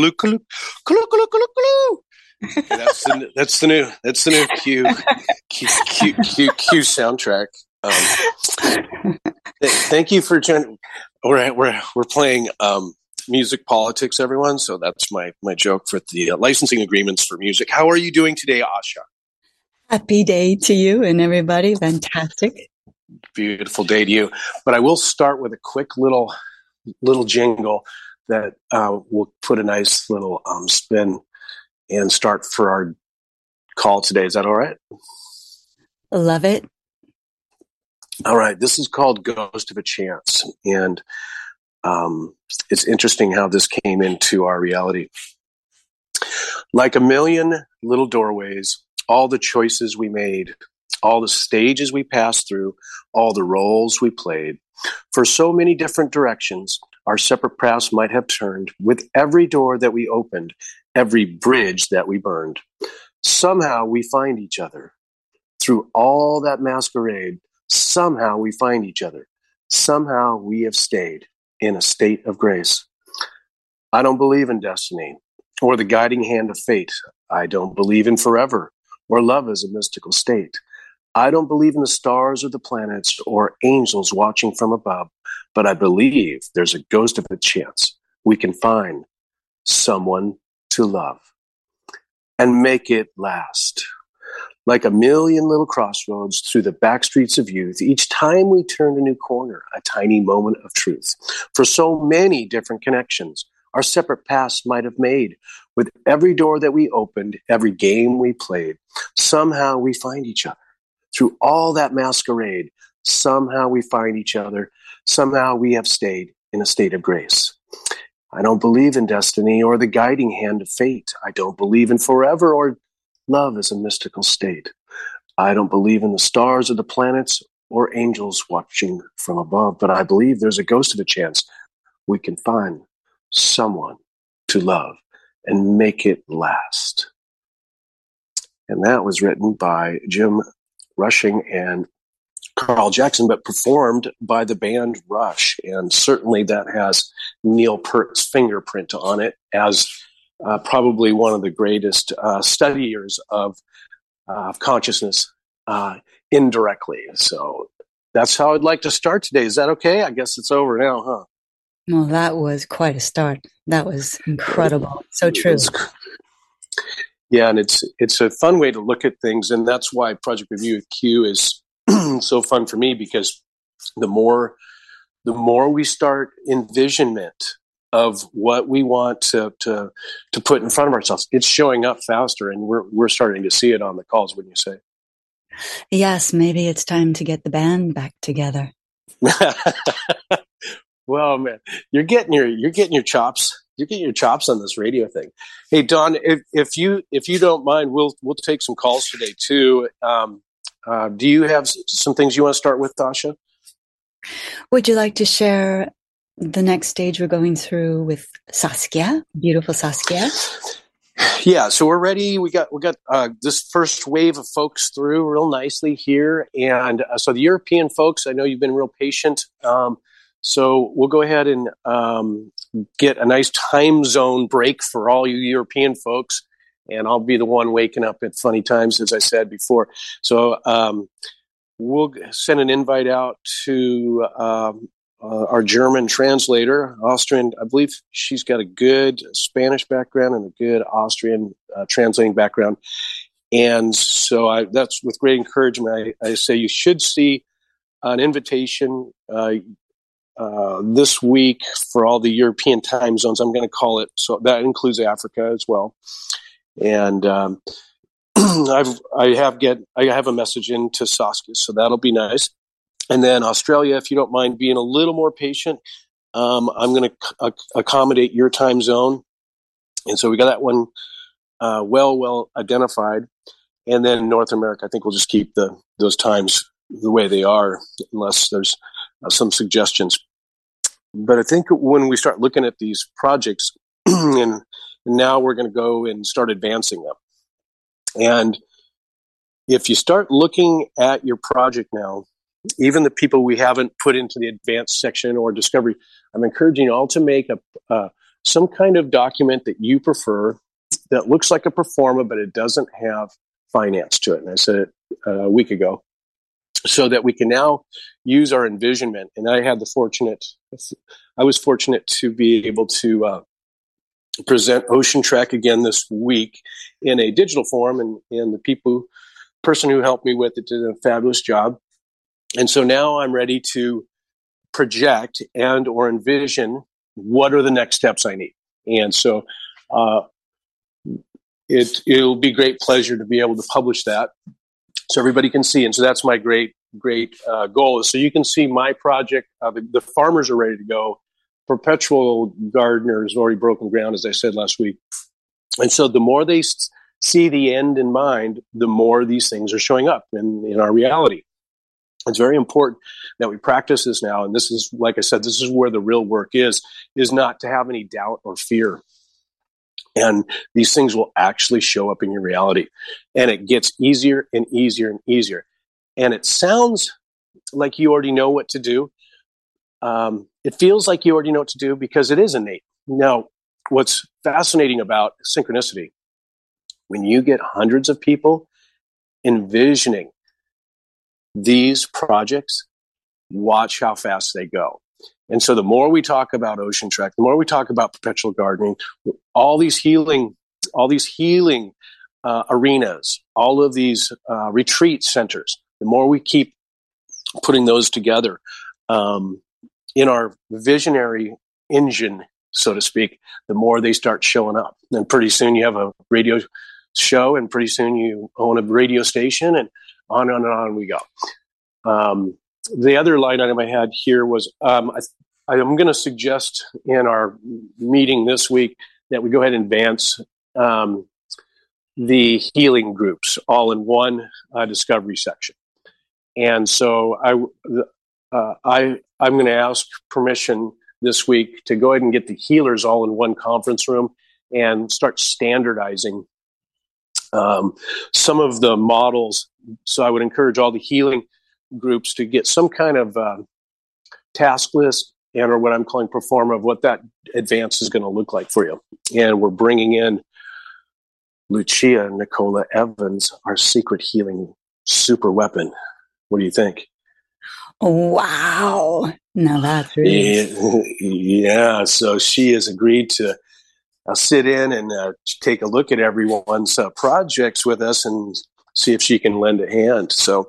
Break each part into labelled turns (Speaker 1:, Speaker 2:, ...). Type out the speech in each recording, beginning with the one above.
Speaker 1: Kalu kalu kalu kalu kalu kalu. That's the that's the new that's the new Q Q Q Q, Q soundtrack. Um, th- thank you for joining. We're we're we're playing um, music politics, everyone. So that's my my joke for the uh, licensing agreements for music. How are you doing today, Asha?
Speaker 2: Happy day to you and everybody. Fantastic.
Speaker 1: Beautiful day to you. But I will start with a quick little little jingle that uh, will put a nice little um, spin and start for our call today. Is that all right?
Speaker 2: Love it.
Speaker 1: All right. This is called Ghost of a Chance. And um, it's interesting how this came into our reality. Like a million little doorways, all the choices we made, all the stages we passed through, all the roles we played, for so many different directions, our separate paths might have turned with every door that we opened, every bridge that we burned. Somehow we find each other. Through all that masquerade, somehow we find each other. Somehow we have stayed in a state of grace. I don't believe in destiny or the guiding hand of fate. I don't believe in forever or love as a mystical state. I don't believe in the stars or the planets or angels watching from above, but I believe there's a ghost of a chance we can find someone to love and make it last. Like a million little crossroads through the back streets of youth, each time we turned a new corner, a tiny moment of truth. For so many different connections our separate paths might have made, with every door that we opened, every game we played, somehow we find each other through all that masquerade, somehow we find each other. Somehow we have stayed in a state of grace. I don't believe in destiny or the guiding hand of fate. I don't believe in forever or love as a mystical state. I don't believe in the stars or the planets or angels watching from above, but I believe there's a ghost of a chance we can find someone to love and make it last. And that was written by Jim Rushing and Carl Jackson, but performed by the band Rush. And certainly that has Neil Peart's fingerprint on it as uh, probably one of the greatest uh, studiers of, uh, of consciousness uh, indirectly. So that's how I'd like to start today. Is that okay? I guess it's over now, huh?
Speaker 2: Well, that was quite a start. That was incredible. So true.
Speaker 1: Yeah, and it's it's a fun way to look at things, and that's why Project Review with Q is so fun for me because the more the more we start envisionment of what we want to to to put in front of ourselves, it's showing up faster, and we're we're starting to see it on the calls. Wouldn't you say?
Speaker 2: Yes, maybe it's time to get the band back together.
Speaker 1: well, man, you're getting your you're getting your chops you're getting your chops on this radio thing. Hey Don, if, if you if you don't mind, we'll we'll take some calls today too. Um, uh, do you have some things you want to start with, Tasha?
Speaker 2: Would you like to share the next stage we're going through with Saskia, beautiful Saskia?
Speaker 1: Yeah, so we're ready. We got we got uh, this first wave of folks through real nicely here, and uh, so the European folks. I know you've been real patient. Um, so we'll go ahead and um, get a nice time zone break for all you European folks. And I'll be the one waking up at funny times, as I said before. So um, we'll send an invite out to um, uh, our German translator, Austrian. I believe she's got a good Spanish background and a good Austrian uh, translating background. And so I, that's with great encouragement. I, I, say you should see an invitation. Uh, uh, this week for all the European time zones. I'm going to call it so that includes Africa as well. And um, I've I have get I have a message into Saskia, so that'll be nice. And then Australia, if you don't mind being a little more patient, um, I'm going to c- accommodate your time zone. And so we got that one uh, well well identified. And then North America, I think we'll just keep the those times the way they are, unless there's uh, some suggestions but I think when we start looking at these projects, and now we're going to go and start advancing them. And if you start looking at your project now, even the people we haven't put into the advanced section or discovery, I'm encouraging all to make a, uh, some kind of document that you prefer that looks like a pro forma, but it doesn't have finance to it. And I said it uh, a week ago. So that we can now use our envisionment. And I had the fortunate, I was fortunate to be able to uh, present Ocean Trek again this week in a digital form. And, and the people, person who helped me with it did a fabulous job. And so now I'm ready to project and or envision what are the next steps I need. And so uh, it it'll be great pleasure to be able to publish that so everybody can see. And so that's my great great uh, goal. So you can see my project. Uh, the, the, farmers are ready to go. Perpetual gardeners already broken ground, as I said last week. And so the more they s- see the end in mind, the more these things are showing up in, in our reality. It's very important that we practice this now. And this is, like I said, this is where the real work is, is not to have any doubt or fear. And these things will actually show up in your reality. And it gets easier and easier and easier. And it sounds like you already know what to do. Um, it feels like you already know what to do because it is innate. Now, what's fascinating about synchronicity, when you get hundreds of people envisioning these projects, watch how fast they go. And so the more we talk about Ocean Trek, the more we talk about perpetual gardening, all these healing, all these healing uh, arenas, all of these uh, retreat centers, the more we keep putting those together um, in our visionary engine, so to speak, the more they start showing up. And pretty soon you have a radio show, and pretty soon you own a radio station, and on and on, and on we go. Um, the other line item I had here was um, I, am going to suggest in our meeting this week that we go ahead and advance um, the healing groups all in one uh, discovery section. And so I, uh, I, I'm going to ask permission this week to go ahead and get the healers all in one conference room and start standardizing um, some of the models. So I would encourage all the healing groups to get some kind of uh, task list and or what I'm calling pro forma of what that advance is going to look like for you. And we're bringing in Lucia Nicola Evans, our secret healing super weapon. What do you think?
Speaker 2: Wow. Now that's really
Speaker 1: yeah. So she has agreed to uh, sit in and uh, take a look at everyone's uh, projects with us and see if she can lend a hand. So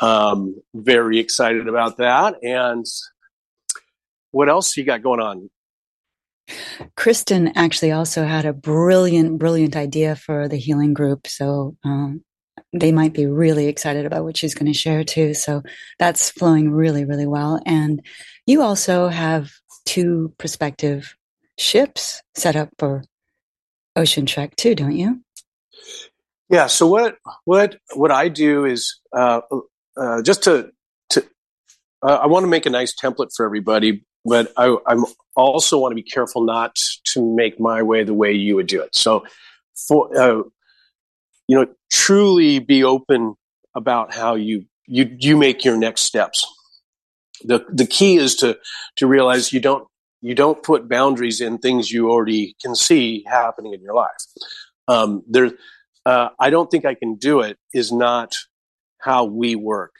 Speaker 1: um, very excited about that. And what else you got going on?
Speaker 2: Kristen actually also had a brilliant, brilliant idea for the healing group. So um, they might be really excited about what she's going to share too. So that's flowing really, really well. And you also have two prospective ships set up for Ocean Trek too, don't you?
Speaker 1: Yeah. So what what what I do is uh, uh, just to to uh, I want to make a nice template for everybody, but I I'm also want to be careful not to make my way the way you would do it. So for uh, you know, truly be open about how you you you make your next steps. The the key is to to realize you don't you don't put boundaries in things you already can see happening in your life. Um, there, uh, I don't think I can do it. Is not how we work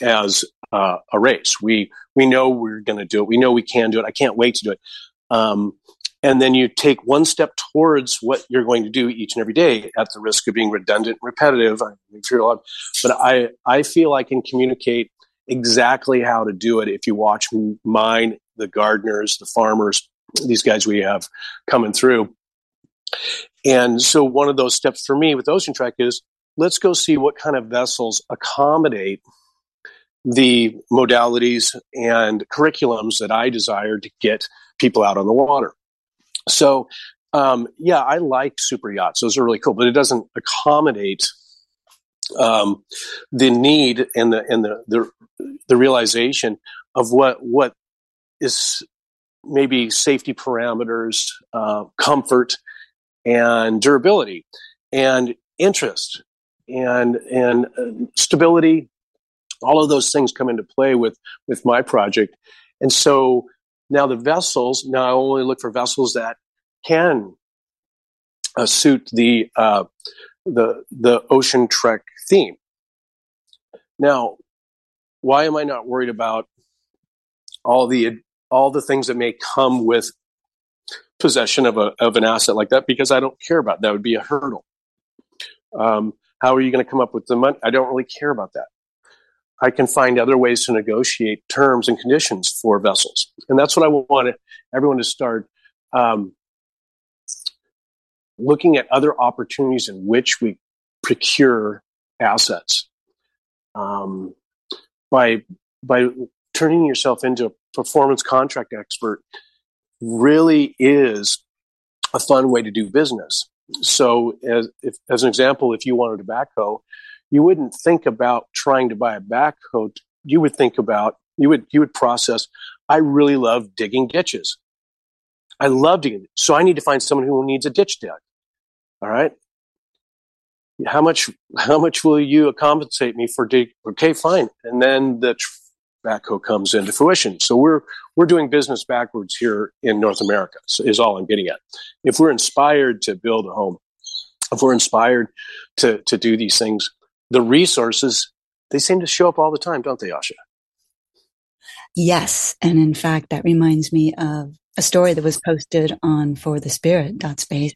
Speaker 1: as uh, a race. We we know we're going to do it. We know we can do it. I can't wait to do it. Um, and then you take one step towards what you're going to do each and every day at the risk of being redundant, and repetitive. But I I feel I can communicate exactly how to do it if you watch mine, the gardeners, the farmers, these guys we have coming through. And so one of those steps for me with Ocean Trek is let's go see what kind of vessels accommodate the modalities and curriculums that I desire to get people out on the water. So, um, yeah, I like super yachts; those are really cool, but it doesn't accommodate um, the need and the and the, the the realization of what what is maybe safety parameters, uh, comfort, and durability, and interest and and uh, stability all of those things come into play with with my project and so now the vessels now i only look for vessels that can uh, suit the uh, the the ocean trek theme. Now, why am I not worried about all the all the things that may come with possession of a of an asset like that? Because I don't care about that. that would be a hurdle. Um, how are you going to come up with the money? I don't really care about that. I can find other ways to negotiate terms and conditions for vessels, and that's what I want everyone to start um, looking at other opportunities in which we procure assets um, by by turning yourself into a performance contract expert really is a fun way to do business. So, as if, as an example, if you wanted a backhoe, you wouldn't think about trying to buy a backhoe. You would think about you would you would process. I really love digging ditches. I love digging, so I need to find someone who needs a ditch dug. All right. How much? How much will you compensate me for dig? Okay, fine. And then the backhoe comes into fruition. So we're we're doing business backwards here in North America. Is all I'm getting at. If we're inspired to build a home, if we're inspired to to do these things, the resources they seem to show up all the time, don't they, Asha?
Speaker 2: Yes, and in fact, that reminds me of a story that was posted on for the spirit space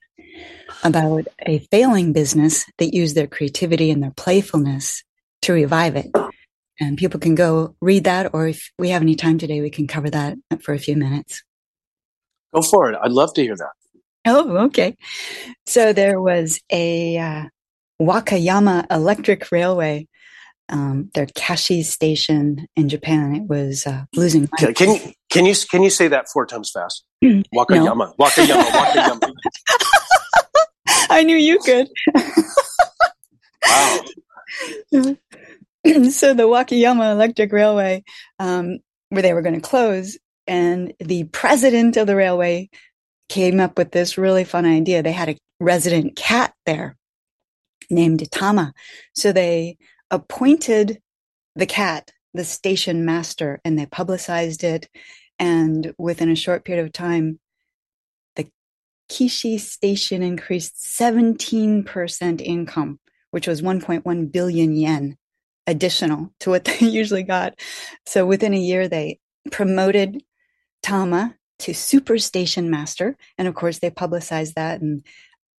Speaker 2: about a failing business that used their creativity and their playfulness to revive it. And people can go read that, or if we have any time today, we can cover that for a few minutes.
Speaker 1: Go for it. I'd love to hear that.
Speaker 2: Oh, okay. So there was a uh, Wakayama Electric Railway, um, their Kishi station in Japan. It was uh, losing.
Speaker 1: Can, can you can you can you say that four times fast? Wakayama, no. Wakayama, Wakayama.
Speaker 2: I knew you could.
Speaker 1: wow.
Speaker 2: so the Wakayama Electric Railway, um, where they were going to close, and the president of the railway came up with this really fun idea. They had a resident cat there named Tama. So they appointed the cat the station master and they publicized it. And within a short period of time, the Kishi station increased 17% income, which was 1.1 billion yen additional to what they usually got. So within a year, they promoted Tama to super station master. And of course, they publicized that. And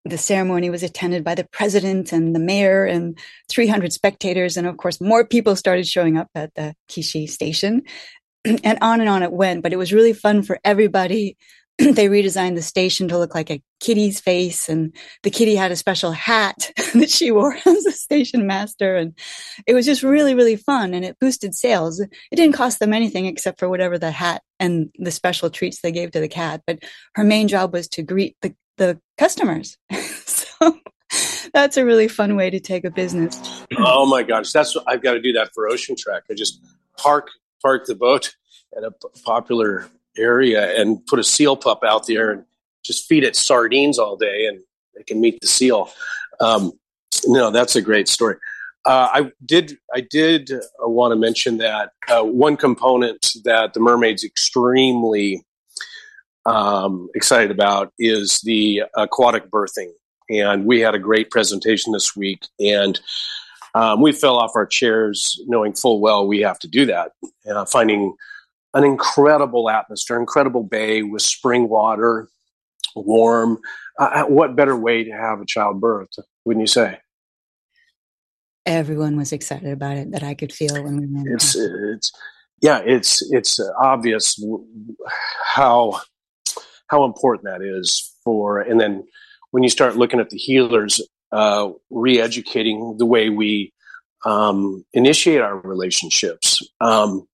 Speaker 2: the ceremony was attended by the president and the mayor and 300 spectators. And of course, more people started showing up at the Kishi station. And on and on it went, but it was really fun for everybody they redesigned the station to look like a kitty's face and the kitty had a special hat that she wore as a station master and it was just really really fun and it boosted sales. It didn't cost them anything except for whatever the hat and the special treats they gave to the cat but her main job was to greet the, the customers. So that's a really fun way to take a business.
Speaker 1: Oh my gosh that's what i've got to do that for ocean trek i just park park the boat at a popular area and put a seal pup out there and just feed it sardines all day and they can meet the seal. Um, no, that's a great story. Uh, I did. I did uh, want to mention that uh, one component that the mermaids extremely um, excited about is the aquatic birthing, and we had a great presentation this week, and um, we fell off our chairs knowing full well we have to do that. Uh, finding an incredible atmosphere, incredible bay with spring water, warm. Uh, uh, what better way to have a childbirth, wouldn't you say?
Speaker 2: Everyone was excited about it that I could feel when we
Speaker 1: went. It's it's yeah, it's it's obvious how how important that is for, and then when you start looking at the healers, uh, re-educating the way we um, initiate our relationships. Um,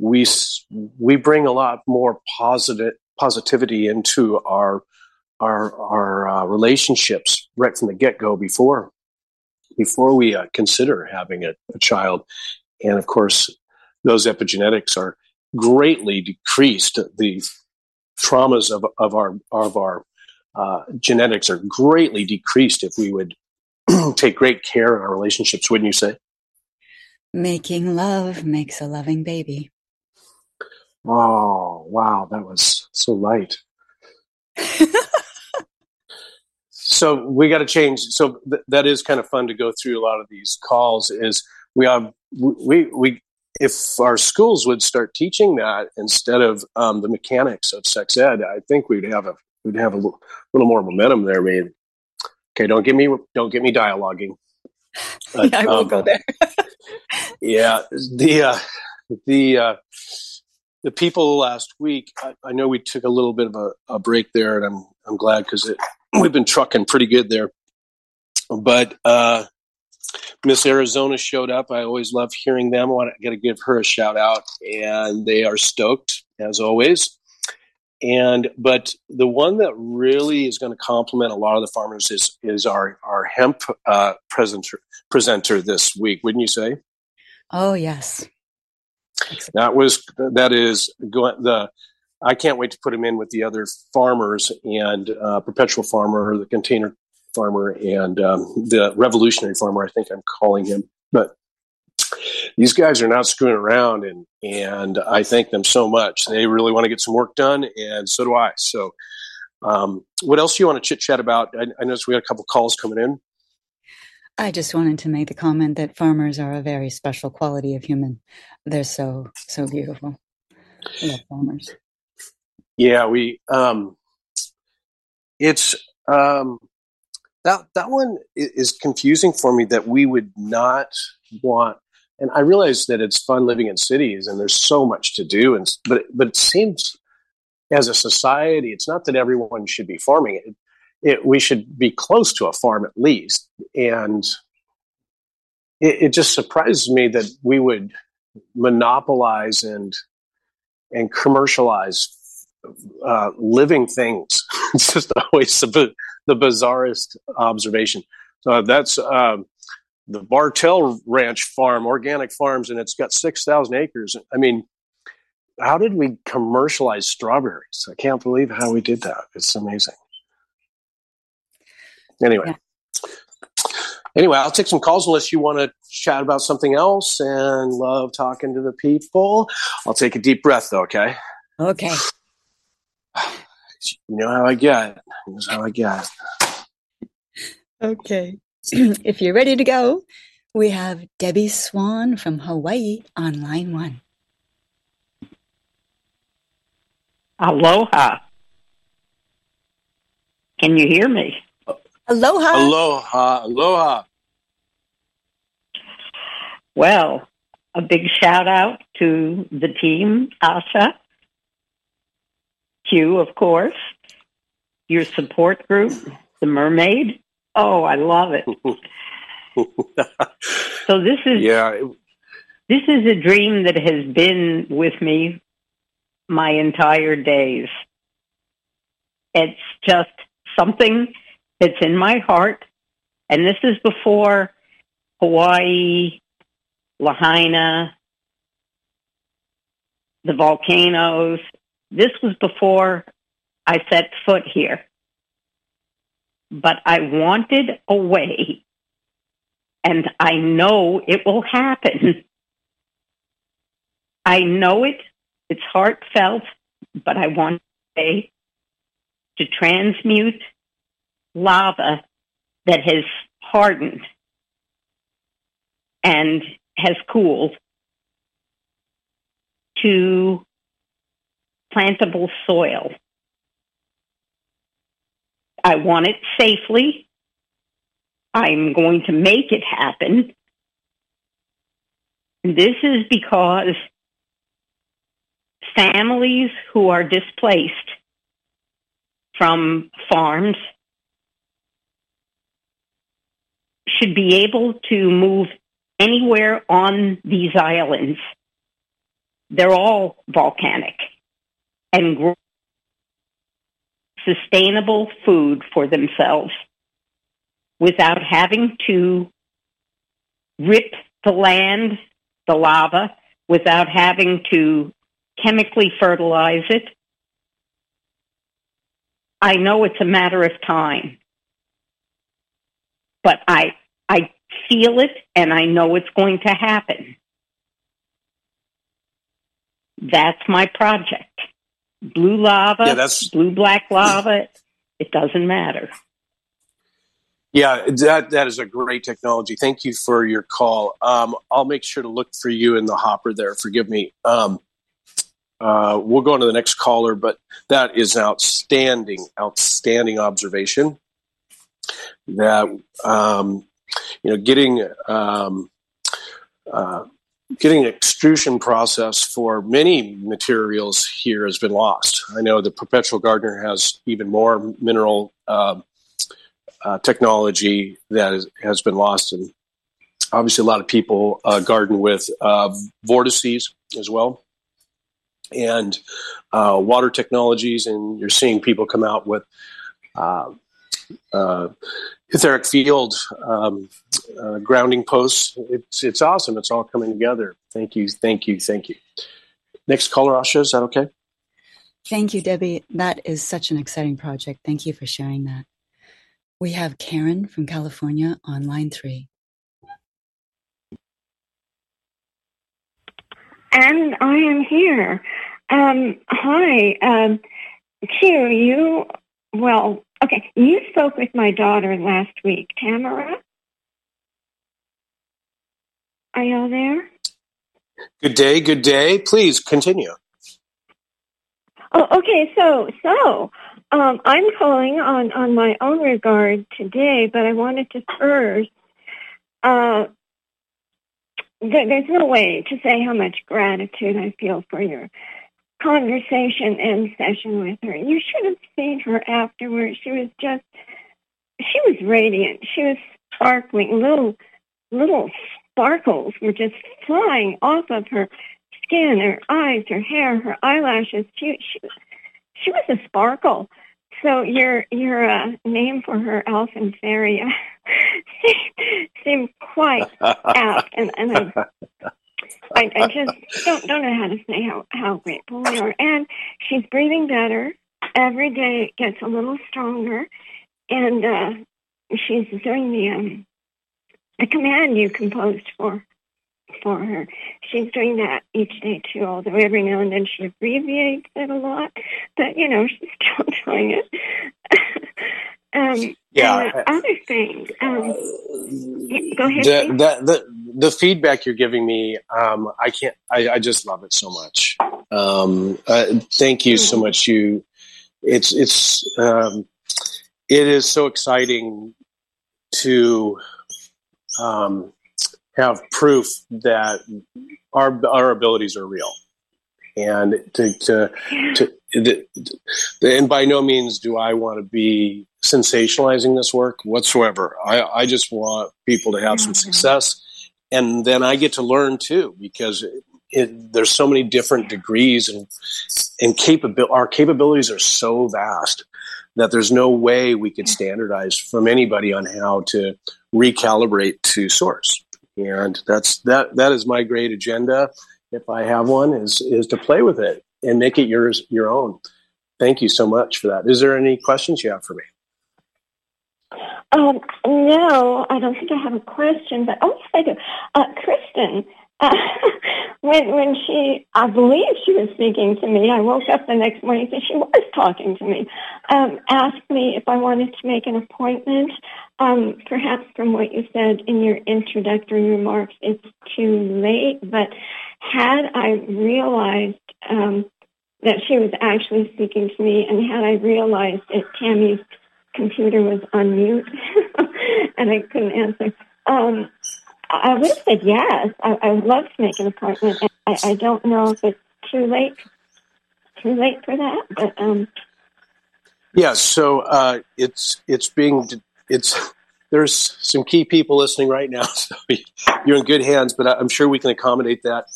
Speaker 1: we we bring a lot more positive positivity into our our our uh, relationships right from the get go before before we uh, consider having a, a, child, and of course those epigenetics are greatly decreased. The traumas of of our of our uh, genetics are greatly decreased if we would take great care in our relationships. Wouldn't you say?
Speaker 2: Making love makes a loving baby.
Speaker 1: Oh, wow, that was so light. so we got to change. So th- that is kind of fun to go through a lot of these calls. Is we have we we if our schools would start teaching that instead of um, the mechanics of sex ed, I think we'd have a we'd have a little, little more momentum there. Maybe. Okay, don't get me don't get me dialoguing.
Speaker 2: But, yeah, I will um, go there.
Speaker 1: yeah, the uh, the uh, the people last week. I, I, know we took a little bit of a, a break there, and I'm I'm glad because we've been trucking pretty good there. But uh, Miss Arizona showed up. I always love hearing them. I want to, give her a shout out, and they are stoked as always. And but the one that really is going to complement a lot of the farmers is is our our hemp uh, presenter presenter this week, wouldn't you say?
Speaker 2: Oh yes,
Speaker 1: that was that is going the. I can't wait to put him in with the other farmers and uh, perpetual farmer, the container farmer, and um, the revolutionary farmer. I think I'm calling him, but these guys are not screwing around, and and I thank them so much. They really want to get some work done, and so do I. So, um, what else do you want to chit chat about? I, I noticed we got a couple calls coming in.
Speaker 2: I just wanted to make the comment that farmers are a very special quality of human. They're so so beautiful. I love farmers.
Speaker 1: Yeah, we. Um, it's um, that that one is confusing for me. That we would not want, and I realize that it's fun living in cities and there's so much to do, and but but it seems as a society, it's not that everyone should be farming. It, it, we should be close to a farm at least. And it, it just surprises me that we would monopolize and and commercialize uh, living things. it's just always the, the bizarrest observation. So that's um, the Bartell Ranch Farm, organic farms, and it's got six thousand acres. I mean, how did we commercialize strawberries? I can't believe how we did that. It's amazing. Anyway. Yeah. Anyway, I'll take some calls unless you want to chat about something else and love talking to the people. I'll take a deep breath though, okay?
Speaker 2: Okay.
Speaker 1: You know how I get. This how I get.
Speaker 2: Okay. if you're ready to go, we have Debbie Swan from Hawaii on line one.
Speaker 3: Aloha. Can you hear me?
Speaker 2: Aloha.
Speaker 1: Aloha. Aloha.
Speaker 3: Well, a big shout out to the team, Asha, Q, of course, your support group, the Mermaid. Oh, I love it. so this is
Speaker 1: yeah.
Speaker 3: This is a dream that has been with me my entire days. It's just something it's in my heart. And this is before Hawaii, Lahaina, the volcanoes. This was before I set foot here. But I wanted a way, and I know it will happen. I know it. It's heartfelt, but I want a way to transmute lava that has hardened and has cooled to plantable soil. I want it safely. I'm going to make it happen. This is because families who are displaced from farms should be able to move anywhere on these islands. They're all volcanic and grow sustainable food for themselves without having to rip the land, the lava, without having to chemically fertilize it. I know it's a matter of time but I feel it and I know it's going to happen. That's my project. Blue lava, yeah, that's... blue black lava, it doesn't matter.
Speaker 1: Yeah, that that is a great technology. Thank you for your call. Um, I'll make sure to look for you in the hopper there. Forgive me. Um, uh, we'll go on to the next caller, but that is outstanding, outstanding observation. That um, you know, getting um, uh, getting extrusion process for many materials here has been lost. I know the Perpetual Gardener has even more mineral uh, uh, technology that is, has been lost, and obviously a lot of people uh, garden with uh, vortices as well, and uh, water technologies, and you're seeing people come out with. Uh, uh, etheric field um, uh, grounding posts. It's it's awesome. It's all coming together. Thank you, thank you, thank you. Next caller, Asha. Is that okay?
Speaker 2: Thank you, Debbie. That is such an exciting project. Thank you for sharing that. We have Karen from California on line three.
Speaker 4: And I am here. Um, hi, um, Q. You well, Okay, you spoke with my daughter last week, Tamara. Are y'all there?
Speaker 1: Good day, good day. Please continue.
Speaker 4: Oh, okay. So, so um, I'm calling on on my own regard today, but I wanted to first. Uh, th- there's no way to say how much gratitude I feel for your conversation and session with her. You should have seen her afterwards. She was just, she was radiant. She was sparkling. Little, little sparkles were just flying off of her skin, her eyes, her hair, her eyelashes. She, she, she was a sparkle. So your your uh, name for her, elf and fairy, seemed quite apt, and and I I, I just don't don't know how to say how how grateful we are. And she's breathing better every day. It gets a little stronger, and uh, she's doing the um, the command you composed for for her. She's doing that each day too. Although every now and then she abbreviates it a lot, but you know she's still doing it. um, yeah. other things. Um, go ahead.
Speaker 1: The, the, the, the feedback you're giving me, um, I can't. I, I, just love it so much. Um, uh, thank you so mm-hmm. much. You, it's it's um, it is so exciting to um, have proof that our our abilities are real, and to to, to the, and by no means do I want to be sensationalizing this work whatsoever. I, I just want people to have some mm-hmm. success and then I get to learn too because it, there's so many different degrees and and capability. Our capabilities are so vast that there's no way we could standardize from anybody on how to recalibrate to source. And that's that. That is my great agenda. If I have one, is is to play with it and make it yours your own. Thank you so much for that. Is there any questions you have for me?
Speaker 4: Um, no, I don't think I have a question, but oh, yes, I do. Uh, Kristen, uh, when when she, I believe she was speaking to me. I woke up the next morning and she was talking to me. Um, asked me if I wanted to make an appointment. Um, perhaps from what you said in your introductory remarks, it's too late. But had I realized um, that she was actually speaking to me, and had I realized that Tammy's computer was on mute and I couldn't answer. Um, I would have said yes. I, I would love to make an appointment. I, I don't know if it's too late, too late for that, but um.
Speaker 1: Yeah, so uh, it's it's being it's there's some key people listening right now, so you're in good hands. But I'm sure we can accommodate that.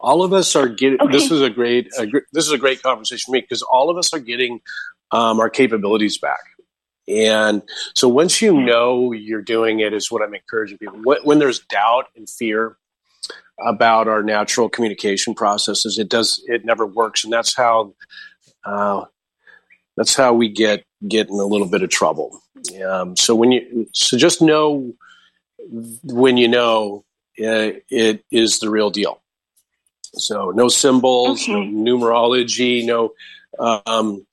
Speaker 1: All of us are getting. Okay. This is a great. A, this is a great conversation for me because all of us are getting um, our capabilities back. And so once you know you're doing it, is what I'm encouraging people. When there's doubt and fear about our natural communication processes, it does it never works, and that's how uh, that's how we get get in a little bit of trouble. Um, so when you so just know when you know uh, it is the real deal. So no symbols, okay. no numerology, no um,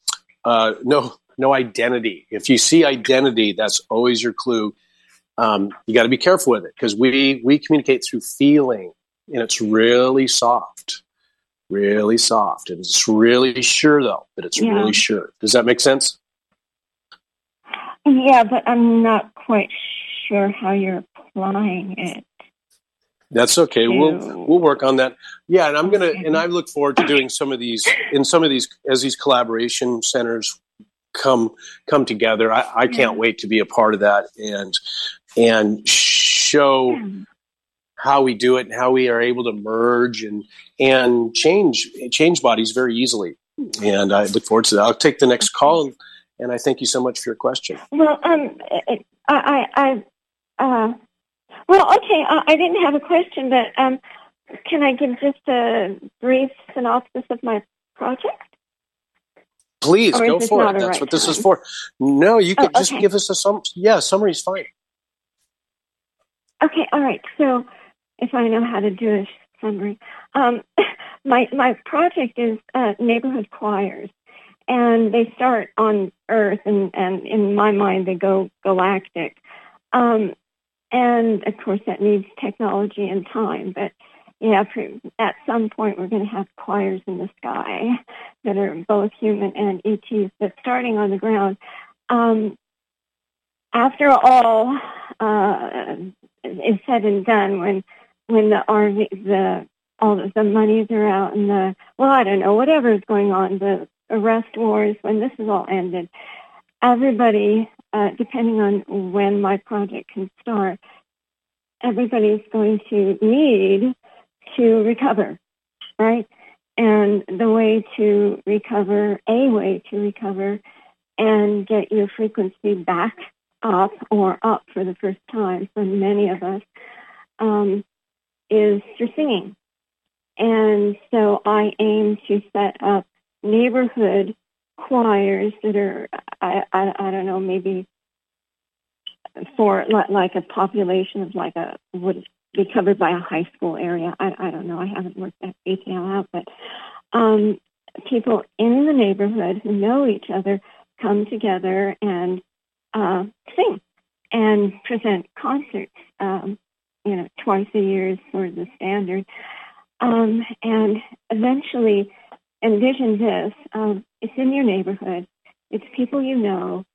Speaker 1: uh, no no identity. If you see identity, that's always your clue. Um, you got to be careful with it because we we communicate through feeling, and it's really soft, really soft, and it's really sure though. But it's
Speaker 4: Yeah.
Speaker 1: really sure. Does that make sense?
Speaker 4: Yeah, but I'm not quite sure how you're applying it.
Speaker 1: That's okay. We'll we'll work on that. Yeah, and I'm gonna and I look forward to doing some of these in some of these as these collaboration centers come come together. I, I can't
Speaker 4: Yeah.
Speaker 1: wait to be a part of that and and show
Speaker 4: Yeah.
Speaker 1: how we do it and how we are able to merge and and change change bodies very easily. And I look forward to that. I'll take the next call and, and I thank you so much for your question.
Speaker 4: Well, um, it, I, I, I, uh, well, okay, I, I didn't have a question, but um, can I give just a brief synopsis of my project?
Speaker 1: Please go for it. That's
Speaker 4: right
Speaker 1: what this is for. No, you
Speaker 4: Oh,
Speaker 1: could just
Speaker 4: okay.
Speaker 1: give us a sum. Yeah, summary's fine.
Speaker 4: Okay, all right. So, if I know how to do a summary, um, my my project is uh, neighborhood choirs, and they start on Earth, and and in my mind they go galactic, um, and of course that needs technology and time, but. Yeah, at some point we're going to have choirs in the sky that are both human and ETs, but starting on the ground. Um, after all uh, is said and done, when when the RV, the all of the monies are out and the well, I don't know, whatever is going on, the arrest wars, when this is all ended, everybody, uh, depending on when my project can start, everybody's going to need to recover, right? And the way to recover, a way to recover and get your frequency back up or up for the first time for many of us um, is through singing. And so I aim to set up neighborhood choirs that are, I, I, I don't know, maybe for like a population of like a, would be covered by a high school area. I, I don't know. I haven't worked that detail out, but um, people in the neighborhood who know each other come together and uh, sing and present concerts. Um, you know, twice a year is sort of the standard. Um, and eventually, envision this: um, it's in your neighborhood, it's people you know,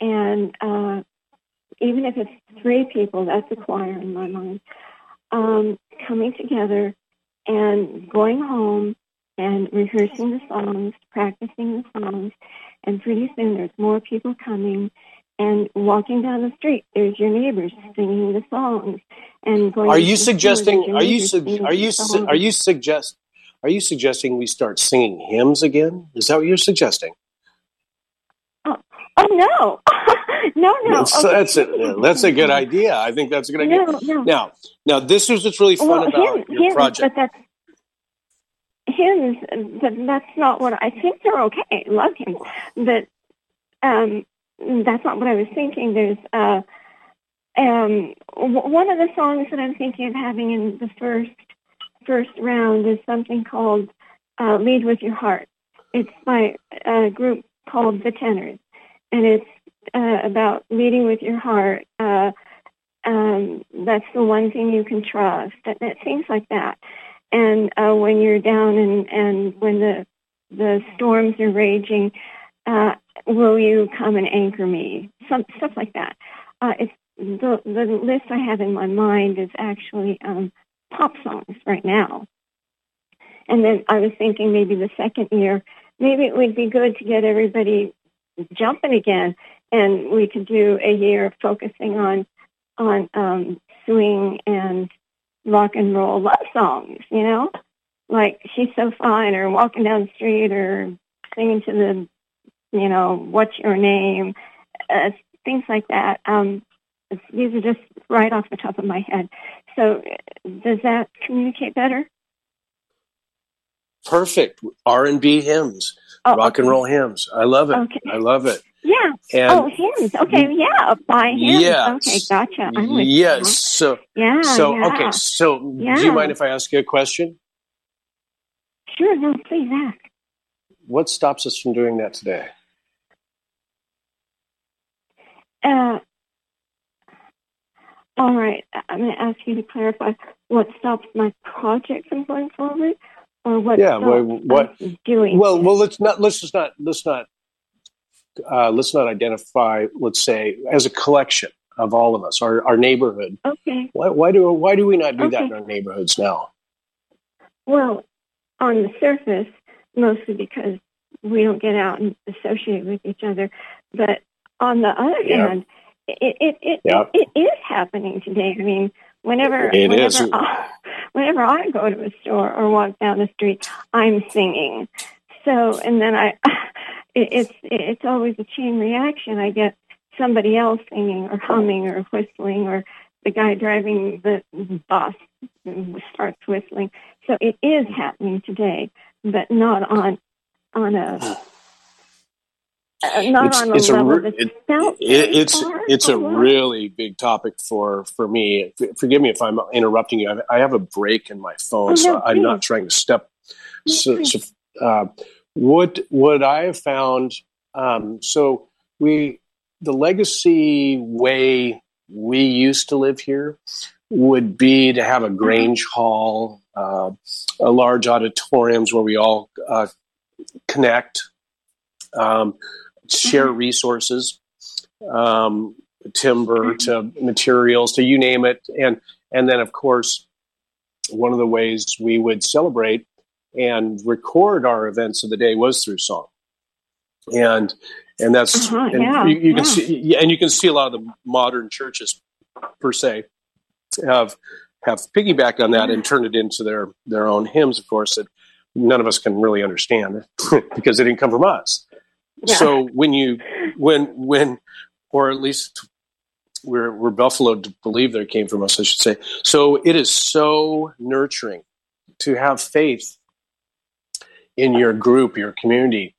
Speaker 4: and uh, even if it's three people, that's a choir in my mind. Um, coming together and going home and rehearsing the songs, practicing the songs, and pretty soon there's more people coming and walking down the street. There's your neighbors singing the songs and going.
Speaker 1: Are you suggesting? Are you
Speaker 4: singing
Speaker 1: are you su- are you suggest are you suggesting we start singing hymns again? Is that what you're suggesting?
Speaker 4: Oh no, no, no.
Speaker 1: That's,
Speaker 4: Okay.
Speaker 1: that's a that's a good idea. I think that's a good idea.
Speaker 4: No, no.
Speaker 1: Now, now this is what's really fun
Speaker 4: well,
Speaker 1: about
Speaker 4: hymns,
Speaker 1: your
Speaker 4: hymns,
Speaker 1: project.
Speaker 4: but that's hymns. But that's not what I think. They're okay. Love hymns, but um, that's not what I was thinking. There's uh, um, w- one of the songs that I'm thinking of having in the first first round is something called uh, "Lead with Your Heart." It's by a group called the Tenors, and it's uh, about leading with your heart. Uh, um, that's the one thing you can trust. That, things like that. And uh, when you're down and and when the the storms are raging, uh, will you come and anchor me? Some stuff like that. Uh, it's the the list I have in my mind is actually um, pop songs right now. And then I was thinking maybe the second year, maybe it would be good to get everybody jumping again, and we could do a year focusing on on um, swing and rock and roll love songs. You know, like "She's So Fine" or "Walking Down the Street" or singing to the, you know, "What's Your Name," uh, things like that. Um, these are just right off the top of my head. So, does that communicate better?
Speaker 1: Perfect R and B hymns,
Speaker 4: Oh,
Speaker 1: rock and roll hymns. I love it.
Speaker 4: Okay.
Speaker 1: I love it.
Speaker 4: Yeah.
Speaker 1: And
Speaker 4: oh, hymns. Okay. Yeah. By hymns.
Speaker 1: Yes.
Speaker 4: Okay. Gotcha. I'm with you
Speaker 1: yes.
Speaker 4: now.
Speaker 1: So
Speaker 4: Yeah.
Speaker 1: so
Speaker 4: yeah.
Speaker 1: okay. So do you mind if I ask you a question?
Speaker 4: Sure. No. Please ask.
Speaker 1: What stops us from doing that today?
Speaker 4: Uh, all right. I'm going to ask you to clarify what stops my project from going forward, or what?
Speaker 1: Yeah. Well, what
Speaker 4: doing?
Speaker 1: Well, well, let's not. Let's just not. Let's not. Uh, let's not identify. Let's say as a collection of all of us, our our neighborhood.
Speaker 4: Okay.
Speaker 1: Why, why do why do we not do
Speaker 4: Okay.
Speaker 1: that in our neighborhoods now?
Speaker 4: Well, on the surface, mostly because we don't get out and associate with each other. But on the other
Speaker 1: Yeah.
Speaker 4: hand, it it it,
Speaker 1: Yeah.
Speaker 4: it it is happening today. I mean, whenever
Speaker 1: It
Speaker 4: whenever
Speaker 1: is.
Speaker 4: I, whenever I go to a store or walk down the street, I'm singing. So, and then I, it, it's it's always a chain reaction. I get somebody else singing or humming or whistling or the guy driving the bus starts whistling. So it is happening today, but not on on a uh, not
Speaker 1: It's-
Speaker 4: on a
Speaker 1: it's a
Speaker 4: level that's
Speaker 1: it-
Speaker 4: felt
Speaker 1: It, it's it's a really big topic for for me. F- Forgive me if I'm interrupting you. I, I have a break in my phone,
Speaker 4: Oh,
Speaker 1: so
Speaker 4: no,
Speaker 1: I'm not trying to step. So, so uh, what what I have found. Um, so we the legacy way we used to live here would be to have a Grange Hall, uh, a large auditoriums where we all uh, connect, um, share resources, um, timber to materials to you name it, and and then of course one of the ways we would celebrate and record our events of the day was through song, and and that's
Speaker 4: Uh-huh,
Speaker 1: and
Speaker 4: yeah,
Speaker 1: you, you can
Speaker 4: yeah.
Speaker 1: see and you can see a lot of the modern churches per se have have piggybacked on that and turned it into their their own hymns, of course, that none of us can really understand because they didn't come from us. So when you when when or at least we're we're Buffalo to believe that it came from us, I should say. So it is so nurturing to have faith in your group, your community.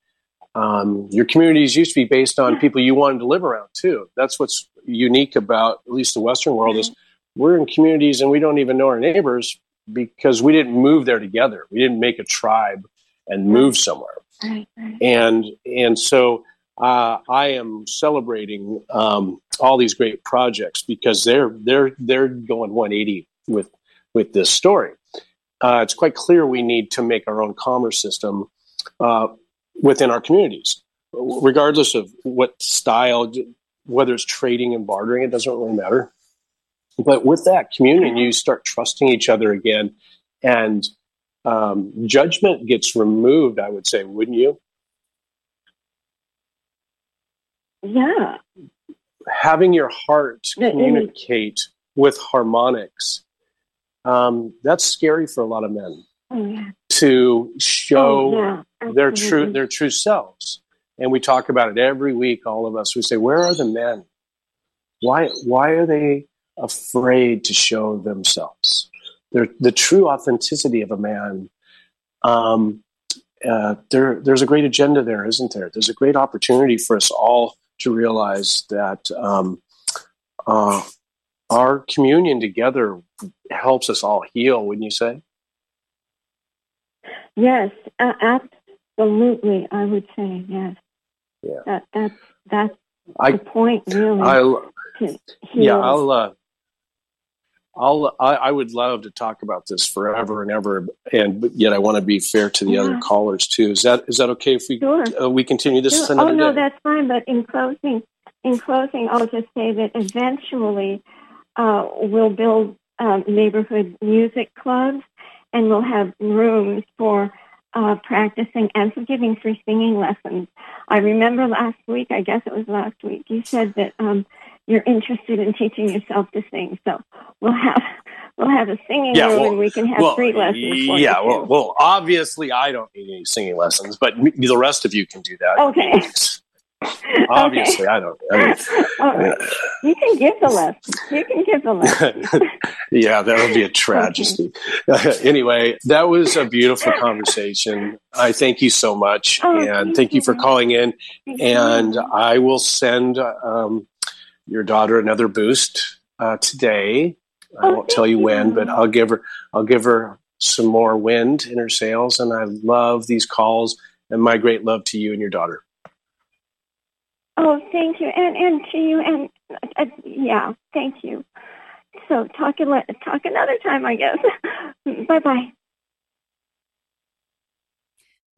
Speaker 1: Um, your communities used to be based on people you wanted to live around too. That's what's unique about at least the Western world is we're in communities and we don't even know our neighbors because we didn't move there together. We didn't make a tribe and move somewhere
Speaker 4: Right.
Speaker 1: and and so uh, I am celebrating um, all these great projects because they're they're they're going 180 with with this story. Uh, it's quite clear we need to make our own commerce system uh, within our communities, regardless of what style, whether it's trading and bartering. It doesn't really matter. But with that communion, you start trusting each other again, and um, judgment gets removed. I would say, wouldn't you?
Speaker 4: Yeah.
Speaker 1: having your heart communicate with harmonics um, that's scary for a lot of men
Speaker 4: Oh, yeah.
Speaker 1: to show
Speaker 4: oh, yeah.
Speaker 1: their true their true selves and we talk about it every week all of us we say where are the men why why are they afraid to show themselves They're, the true authenticity of a man um, uh, there there's a great agenda there isn't there there's a great opportunity for us all to realize that um, uh, our communion together helps us all heal wouldn't you say
Speaker 4: Yes, uh, absolutely. I would say yes.
Speaker 1: Yeah.
Speaker 4: That that's that's
Speaker 1: I-
Speaker 4: the point, really.
Speaker 1: I, yeah i'll uh i'll I, I would love to talk about this forever and ever and but yet i want to be fair to the other callers too is that is that okay if we
Speaker 4: Sure.
Speaker 1: uh, we continue this
Speaker 4: Sure.
Speaker 1: another
Speaker 4: Oh no,
Speaker 1: day
Speaker 4: that's fine. But in closing, in closing, I'll just say that eventually uh, we'll build um, neighborhood music clubs, and we'll have rooms for uh, practicing and for giving free singing lessons. I remember last week, I guess it was last week, you said that um, you're interested in teaching yourself to sing. So we'll have we'll have a singing
Speaker 1: Yeah,
Speaker 4: room,
Speaker 1: well-
Speaker 4: and we can have free lessons.
Speaker 1: Yeah well, well obviously i don't need any singing lessons but the rest of you can do that
Speaker 4: Okay.
Speaker 1: obviously i don't I mean,
Speaker 4: right. You can give the lesson. You can give the lesson.
Speaker 1: yeah, that would be a tragedy. anyway, that was a beautiful conversation. I thank you so much,
Speaker 4: Oh,
Speaker 1: and
Speaker 4: thank
Speaker 1: thank you for calling in.
Speaker 4: Thank
Speaker 1: And
Speaker 4: you.
Speaker 1: I will send um, your daughter another boost uh, today. I
Speaker 4: Oh,
Speaker 1: won't tell you
Speaker 4: thank
Speaker 1: when, but I'll give her. I'll give her some more wind in her sails. And I love these calls, and my great love to you and your daughter.
Speaker 4: Oh, thank you, and and to you, and uh, yeah, thank you. So talk talk another time, I guess. bye bye.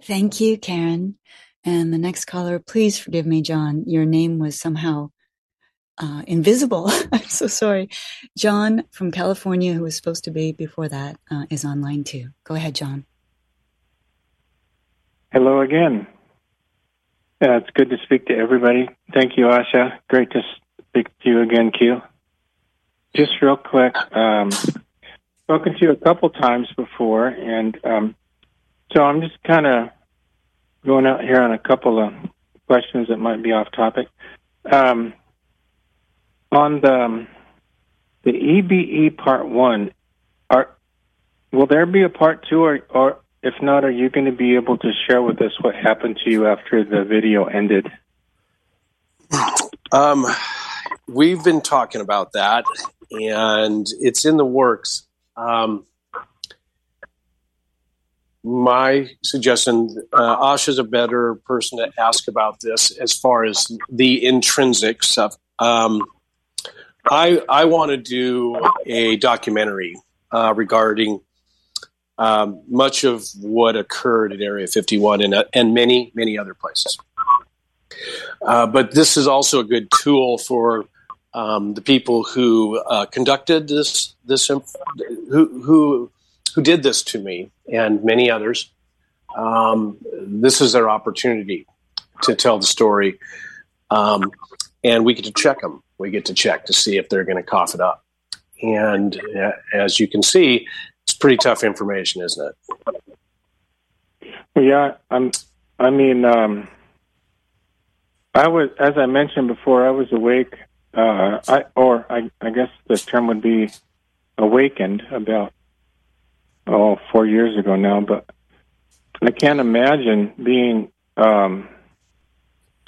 Speaker 2: Thank you, Karen. And the next caller, please forgive me, John. Your name was somehow uh, invisible. I'm so sorry. John from California, who was supposed to be before that, uh, is online too. Go ahead, John.
Speaker 5: Hello again. Yeah, it's good to speak to everybody. Thank you, Asha. Great to speak to you again, Q. Just real quick, um, spoken to you a couple times before, and um, so I'm just kind of going out here on a couple of questions that might be off topic. Um, on the um, the EBE part one, are will there be a part two, or, or if not, are you going to be able to share with us what happened to you after the video ended?
Speaker 1: Um, we've been talking about that, and it's in the works. Um, my suggestion, uh, Ash is a better person to ask about this as far as the intrinsic stuff. Um, I I want to do a documentary uh, regarding um, much of what occurred at Area 51 and uh, and many many other places. Uh, but this is also a good tool for um, the people who uh, conducted this this who who who did this to me and many others. Um, this is their opportunity to tell the story, um, and we get to check them. We get to check to see if they're going to cough it up. And uh, as you can see, it's pretty tough information, isn't it?
Speaker 5: Yeah, I'm. I mean, um, I was, as I mentioned before, I was awake. Uh, I or I, I guess the term would be awakened about oh, four years ago now, but I can't imagine being um,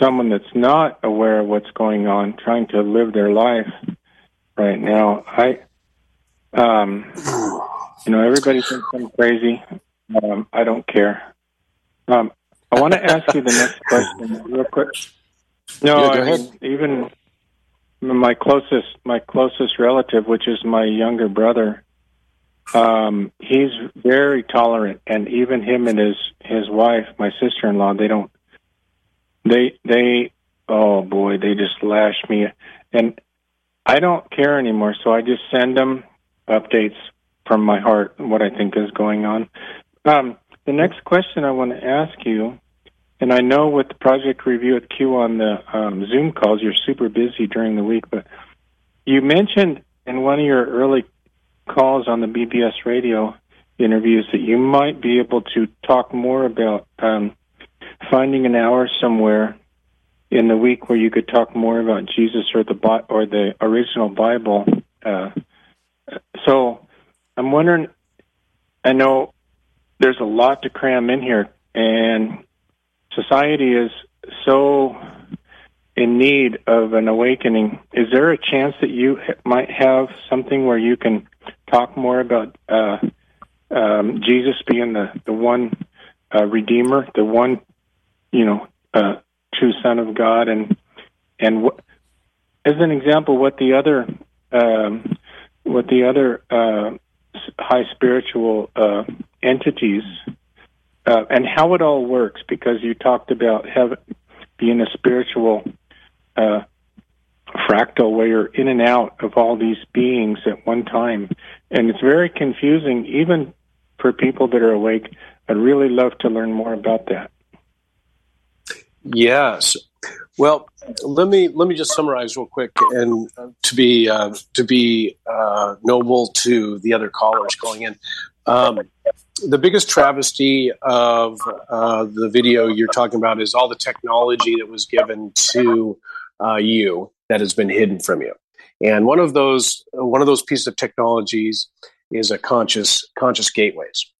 Speaker 5: someone that's not aware of what's going on, trying to live their life right now. I, um, you know, everybody thinks I'm crazy. Um, I don't care. Um, I want to ask you the next question real quick. No, yeah, I mean, even my closest, my closest relative, which is my younger brother, um, he's very tolerant, and even him and his his wife, my sister in law, they don't. They they oh boy, they just lash me, and I don't care anymore. So I just send them updates from my heart, what I think is going on. Um, the next question I want to ask you, and I know with the project review at Q on the um, Zoom calls, you're super busy during the week, but you mentioned in one of your early calls on the BBS radio interviews that you might be able to talk more about um, finding an hour somewhere in the week where you could talk more about Jesus or the or the original Bible. Uh, so I'm wondering. I know there's a lot to cram in here, and society is so in need of an awakening. Is there a chance that you might have something where you can talk more about uh, um, Jesus being the the one uh, Redeemer, the one you know uh, true Son of God, and and as an example, what the other um, what the other uh, high spiritual uh, entities uh, and how it all works, because you talked about heaven being a spiritual uh, fractal where you're in and out of all these beings at one time. And it's very confusing, even for people that are awake. I'd really love to learn more about that.
Speaker 1: Yes. Well, let me let me just summarize real quick, and to be uh, to be uh, noble to the other callers calling in. Um, the biggest travesty of uh, the video you're talking about is all the technology that was given to uh, you that has been hidden from you. And one of those one of those pieces of technologies is a conscious conscious gateways.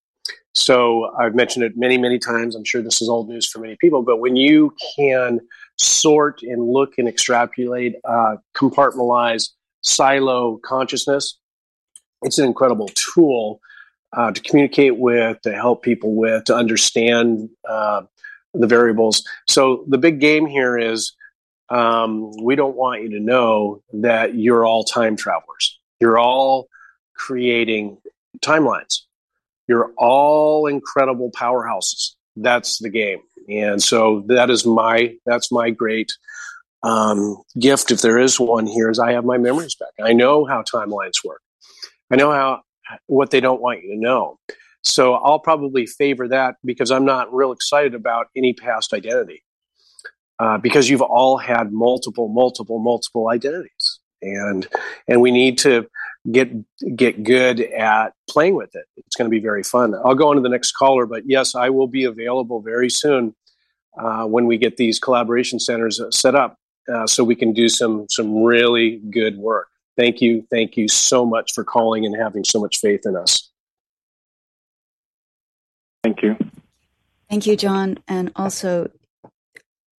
Speaker 1: So I've mentioned it many many times. I'm sure this is old news for many people, but when you can sort and look and extrapolate, uh, compartmentalize, silo consciousness, it's an incredible tool uh, to communicate with, to help people with, to understand uh, the variables. So the big game here is um, we don't want you to know that you're all time travelers. You're all creating timelines. You're all incredible powerhouses. That's the game. And so that is my that's my great um, gift, if there is one here, is I have my memories back. I know how timelines work. I know how what they don't want you to know. So I'll probably favor that because I'm not real excited about any past identity. Uh, because you've all had multiple, multiple, multiple identities, and and we need to get get good at playing with it. It's going to be very fun. I'll go on to the next caller, but yes, I will be available very soon uh, when we get these collaboration centers uh, set up, uh, so we can do some some really good work. Thank you, thank you so much for calling and having so much faith in us.
Speaker 5: Thank you.
Speaker 2: Thank you, John. And also,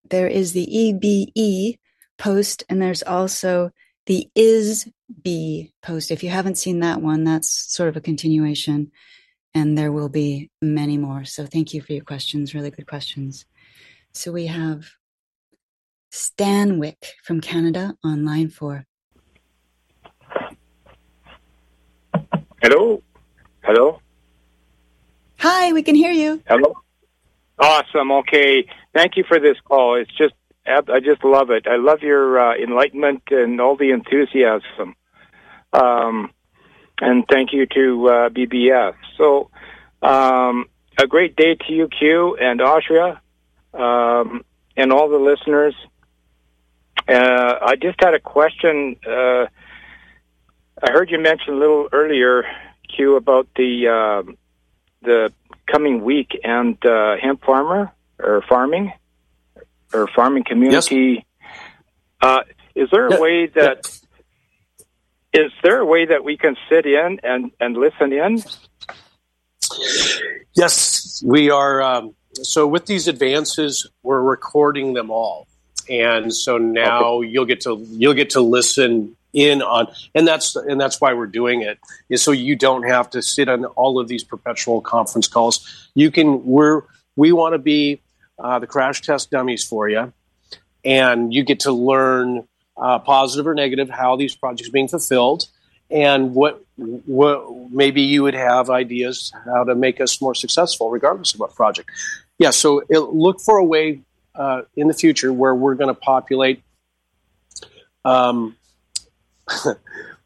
Speaker 2: there is the EBE post, and there's also the is B post. If you haven't seen that one, that's sort of a continuation, and there will be many more. So thank you for your questions, really good questions. So we have Stanwick from Canada on line four.
Speaker 6: Hello. Hello.
Speaker 2: Hi, we can hear you.
Speaker 6: Hello. Awesome. Okay. Thank you for this call. It's just, I just love it. I love your uh, enlightenment and all the enthusiasm. Um, and thank you to uh, BBS. So, um, a great day to you, Q, and Asha, um, and all the listeners. Uh, I just had a question. Uh, I heard you mention a little earlier, Q, about the uh, the coming week and uh, hemp farmer or farming or farming community. Yes. Uh, is there a yeah. way that yeah. is there a way that we can sit in and and listen in?
Speaker 1: Yes, we are. Um, so with these advances, we're recording them all, and so now okay. you'll get to you'll get to listen in on and that's and that's why we're doing it is so you don't have to sit on all of these perpetual conference calls you can we're we want to be uh, the crash test dummies for you and you get to learn uh, positive or negative how these projects are being fulfilled and what what maybe you would have ideas how to make us more successful regardless of what project. Yeah so it, look for a way uh, in the future where we're going to populate um,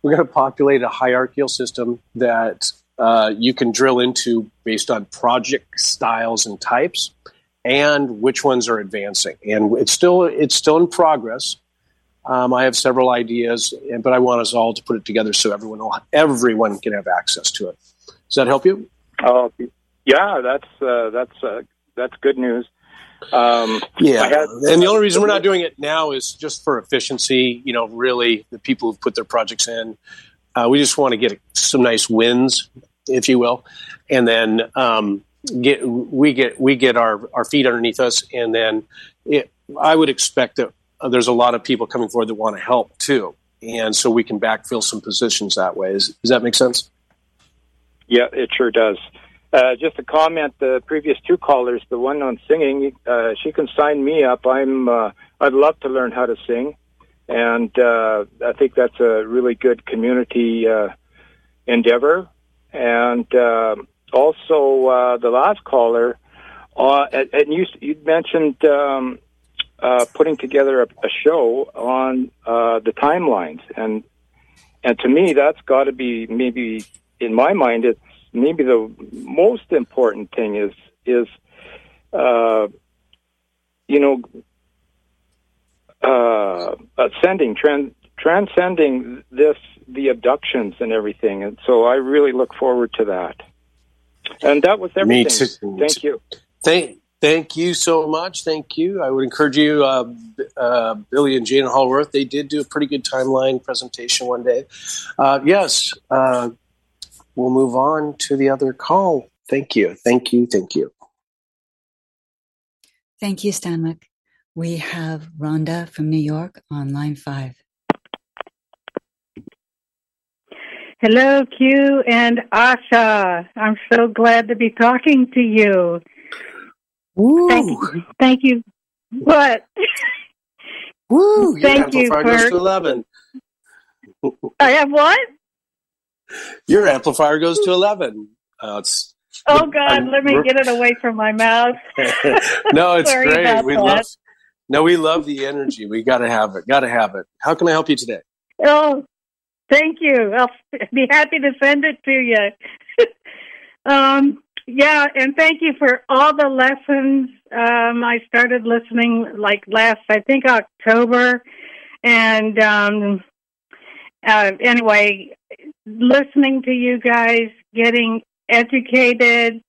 Speaker 1: we're going to populate a hierarchical system that uh, you can drill into based on project styles and types and which ones are advancing and it's still it's still in progress um, I have several ideas, but I want us all to put it together so everyone will, everyone can have access to it. Does that help you?
Speaker 6: Oh, yeah, that's uh, that's uh, that's good news.
Speaker 1: Um, yeah, had, and the only reason we're not doing it now is just for efficiency. You know, really, the people who've put their projects in, uh, we just want to get some nice wins, if you will, and then um, get we get we get our our feet underneath us, and then it, I would expect that uh, there's a lot of people coming forward that want to help too, and so we can backfill some positions that way. Is, does that make sense?
Speaker 6: Yeah, it sure does. Uh, just a comment: the previous two callers, the one on singing, uh, she can sign me up. I'm. Uh, I'd love to learn how to sing, and uh, I think that's a really good community uh, endeavor. And uh, also, uh, the last caller, uh, and you you mentioned um, uh, putting together a, a show on uh, the timelines, and and to me, that's got to be maybe in my mind, it's maybe the most important thing is is uh, you know uh, ascending, trans- transcending this the abductions and everything, and so I really look forward to that. And that was everything. Me too. Thank you.
Speaker 1: Thank. Thank you so much. Thank you. I would encourage you, uh, uh, Billy and Jane Hallworth. They did do a pretty good timeline presentation one day. Uh, yes, uh, we'll move on to the other call. Thank you. Thank you. Thank you.
Speaker 2: Thank you, Stanwick. We have Rhonda from New York on line five.
Speaker 7: Hello, Q and Asha. I'm so glad to be talking to you.
Speaker 1: Ooh.
Speaker 7: Thank you. Thank you. What?
Speaker 1: Woo!
Speaker 7: Thank you
Speaker 1: amplifier goes to eleven.
Speaker 7: I have what?
Speaker 1: Your amplifier goes to eleven. Uh, it's
Speaker 7: Oh God,
Speaker 1: I'm-
Speaker 7: let me get it away from my mouth.
Speaker 1: no, it's
Speaker 7: Sorry
Speaker 1: great. We
Speaker 7: that.
Speaker 1: love. No, we love the energy. We got to have it. Got to have it. How can I help you today?
Speaker 7: Oh, thank you. I'll be happy to send it to you. um, yeah, and thank you for all the lessons. Um, I started listening like last, I think October, and um, uh, anyway, listening to you guys, getting educated,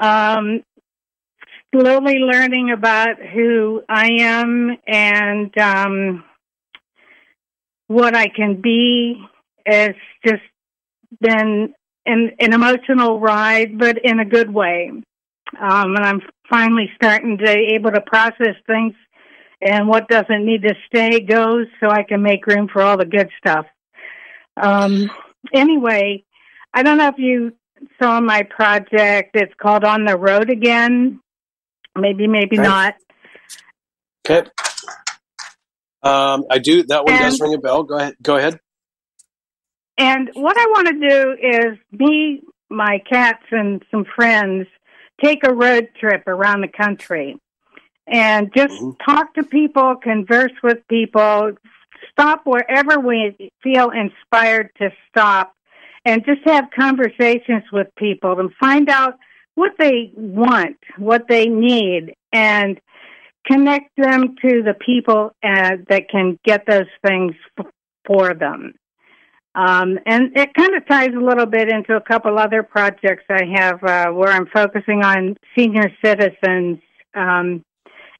Speaker 7: um, slowly learning about who I am and. Um, what I can be has just been an, an emotional ride, but in a good way. Um, and I'm finally starting to able to process things, and what doesn't need to stay goes, so I can make room for all the good stuff. Um, anyway, I don't know if you saw my project. It's called On the Road Again. Maybe, maybe
Speaker 1: Right.
Speaker 7: not.
Speaker 1: Okay. Um, I do. That one does ring a bell. Go ahead. Go ahead.
Speaker 7: And what I want to do is me, my cats, and some friends take a road trip around the country and just
Speaker 1: Mhm.
Speaker 7: talk to people, converse with people, stop wherever we feel inspired to stop, and just have conversations with people and find out what they want, what they need, and connect them to the people uh, that can get those things f- for them. Um, and it kind of ties a little bit into a couple other projects I have uh, where I'm focusing on senior citizens um,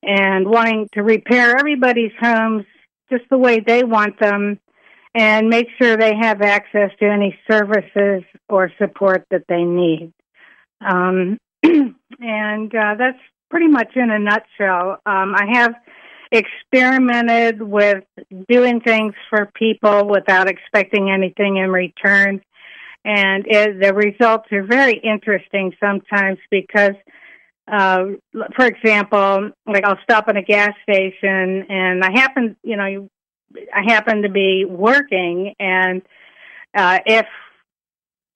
Speaker 7: and wanting to repair everybody's homes just the way they want them and make sure they have access to any services or support that they need. Um, and uh, that's pretty much in a nutshell. Um, I have experimented with doing things for people without expecting anything in return. And it, the results are very interesting sometimes because, uh, for example, like I'll stop at a gas station and I happen, you know, I happen to be working and, uh, if,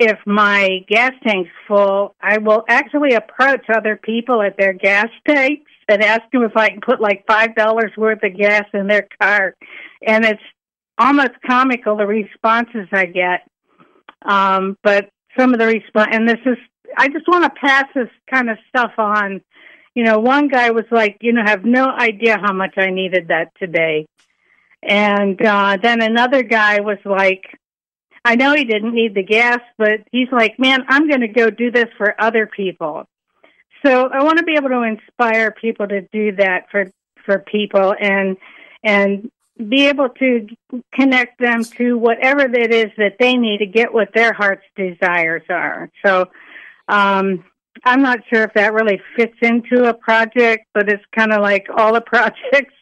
Speaker 7: if my gas tank's full, I will actually approach other people at their gas tanks and ask them if I can put like five dollars worth of gas in their car, and it's almost comical the responses I get. Um, but some of the response, and this is, I just want to pass this kind of stuff on. You know, one guy was like, you know, have no idea how much I needed that today, and uh, then another guy was like, I know he didn't need the gas, but he's like, man, I'm going to go do this for other people. So I want to be able to inspire people to do that for for people and and be able to connect them to whatever it is that they need to get what their heart's desires are. So um, I'm not sure if that really fits into a project, but it's kind of like all the projects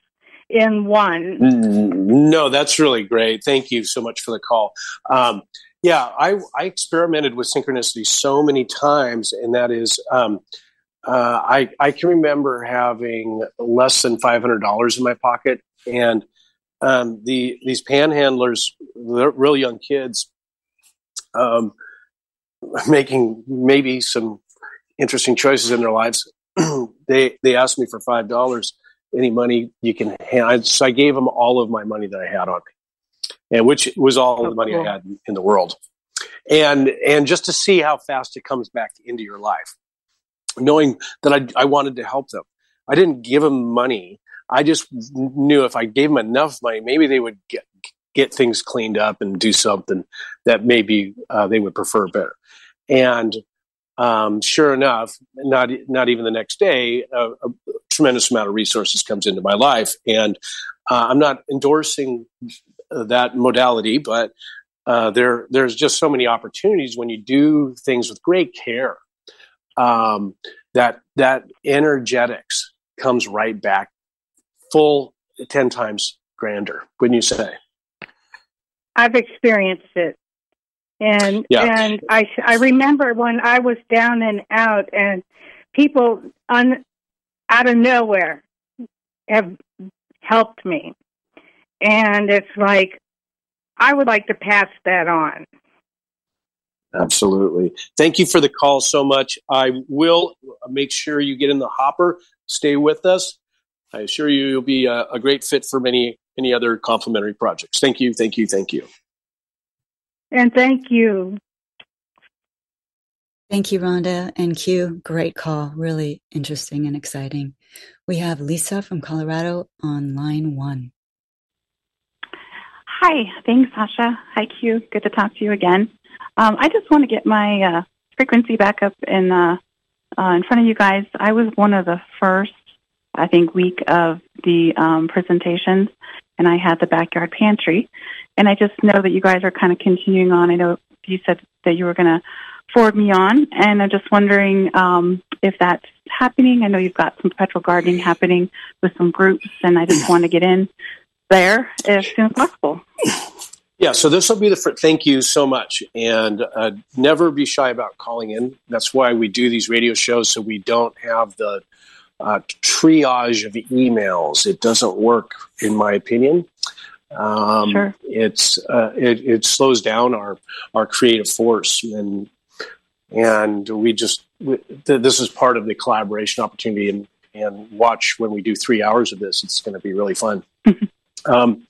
Speaker 7: in one.
Speaker 1: No, that's really great. Thank you so much for the call. Um, yeah, I, I experimented with synchronicity so many times, and that is, um, uh, I, I can remember having less than five hundred dollars in my pocket, and um, the these panhandlers, they're real young kids, um, making maybe some interesting choices in their lives. they they asked me for five dollars any money you can hand. So I gave them all of my money that I had on me, and which was all
Speaker 7: Oh,
Speaker 1: the money
Speaker 7: cool.
Speaker 1: I had in, the world. And and just to see how fast it comes back into your life, knowing that I I wanted to help them. I didn't give them money. I just knew if I gave them enough money, maybe they would get get things cleaned up and do something that maybe uh, they would prefer better. And um, sure enough, not not even the next day, a, a tremendous amount of resources comes into my life, and uh, I'm not endorsing that modality, but uh, there there's just so many opportunities when you do things with great care um, that that energetics comes right back, full ten times grander. Wouldn't you say?
Speaker 7: I've experienced it. And
Speaker 1: Yeah.
Speaker 7: and I I remember when I was down and out and people un, out of nowhere have helped me. And it's like, I would like to pass that on.
Speaker 1: Absolutely. Thank you for the call so much. I will make sure you get in the hopper. Stay with us. I assure you, you'll be a, a great fit for many, many other complementary projects. Thank you. Thank you. Thank you.
Speaker 7: And thank you.
Speaker 2: Thank you, Rhonda and Q. Great call. Really interesting and exciting. We have Lisa from Colorado on line one.
Speaker 8: Hi. Thanks, Sasha. Hi, Q. Good to talk to you again. Um, I just want to get my uh, frequency back up in uh, uh, in front of you guys. I was one of the first, I think, week of the um, presentations, and I had the backyard pantry. And I just know that you guys are kind of continuing on. I know you said that you were going to forward me on, and I'm just wondering um, if that's happening. I know you've got some petrol gardening happening with some groups, and I just want to get in there as soon as possible.
Speaker 1: Yeah, so this will be the fr- thank you so much, and uh, never be shy about calling in. That's why we do these radio shows, so we don't have the uh, triage of emails. It doesn't work, in my opinion. Um,
Speaker 8: sure.
Speaker 1: It's uh, it, it slows down our our creative force, and and we just we, th- this is part of the collaboration opportunity, and and watch when we do three hours of this. It's going to be really fun. um,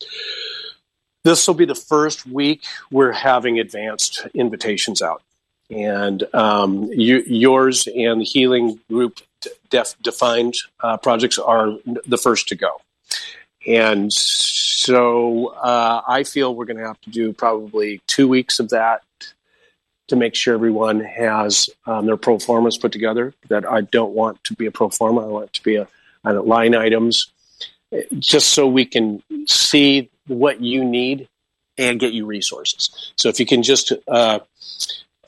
Speaker 1: this will be the first week we're having advanced invitations out. And um, you, yours and the healing group def, defined uh, projects are the first to go. And so uh, I feel we're going to have to do probably two weeks of that to make sure everyone has um, their pro formas put together. That I don't want to be a pro forma, I want it to be a, a line items, just so we can see what you need and get you resources. So if you can just uh,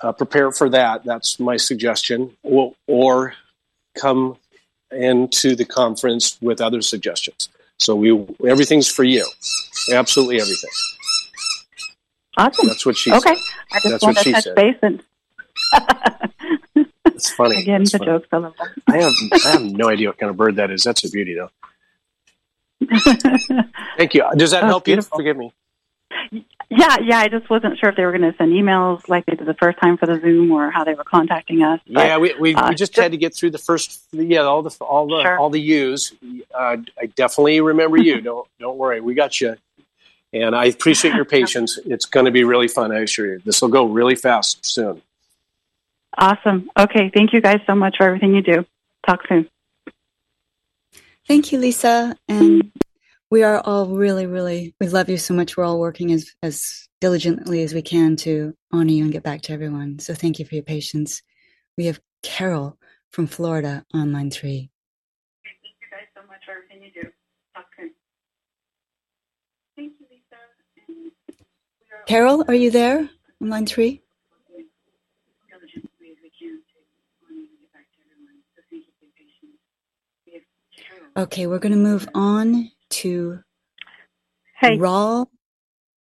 Speaker 1: uh, prepare for that, that's my suggestion, or, or come into the conference with other suggestions. So we everything's for you, absolutely everything.
Speaker 8: Awesome.
Speaker 1: That's what she
Speaker 8: okay.
Speaker 1: said.
Speaker 8: I just
Speaker 1: That's
Speaker 8: want to touch
Speaker 1: said.
Speaker 8: base and.
Speaker 1: It's funny.
Speaker 8: Again,
Speaker 1: It's
Speaker 8: the
Speaker 1: funny.
Speaker 8: jokes I love
Speaker 1: I have I have no idea what kind of bird that is. That's a beauty, though. Thank you. Does that
Speaker 8: Oh,
Speaker 1: help
Speaker 8: beautiful.
Speaker 1: you? Forgive me.
Speaker 8: yeah, yeah. I just wasn't sure if they were going to send emails like they did the first time for the Zoom or how they were contacting us. but-
Speaker 1: yeah, we, we,
Speaker 8: uh,
Speaker 1: we just
Speaker 8: just-
Speaker 1: had to get through the first yeah all the all the
Speaker 8: Sure.
Speaker 1: all the U's. Uh, I definitely remember you. don't don't worry, we got you. And I appreciate your patience. It's going to be really fun. I assure you. This will go really fast soon.
Speaker 8: Awesome. Okay. Thank you guys so much for everything you do. Talk soon.
Speaker 2: Thank you, Lisa. And we are all really, really, we love you so much. We're all working as, as diligently as we can to honor you and get back to everyone. So thank you for your patience. We have Carol from Florida on line three.
Speaker 8: Thank you guys so much for everything you do. Talk soon. Thank you, Lisa.
Speaker 2: Carol, are you there on line three? Okay, we're going to move on to
Speaker 9: Hey,
Speaker 2: Raw.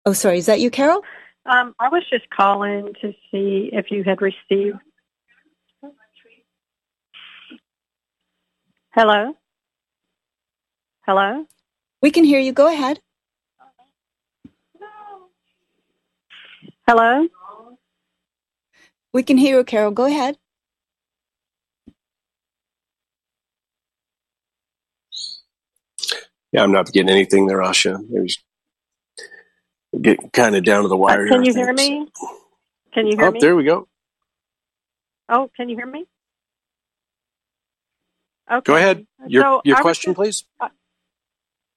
Speaker 2: Oh, sorry. Is that you, Carol?
Speaker 9: um, I was just calling to see if you had received. Hello? Hello?
Speaker 2: We can hear you. Go ahead.
Speaker 9: Hello?
Speaker 2: We can hear you, Carol. Go ahead.
Speaker 1: Yeah, I'm not getting anything there, Asha. Maybe get kind of down to the
Speaker 9: Uh,
Speaker 1: wire.
Speaker 9: can
Speaker 1: here,
Speaker 9: you hear me? Can you hear
Speaker 1: Oh,
Speaker 9: me?
Speaker 1: there we go.
Speaker 9: Oh, can you hear me? Okay.
Speaker 1: Go ahead. Your
Speaker 9: So
Speaker 1: your question,
Speaker 9: just-
Speaker 1: please.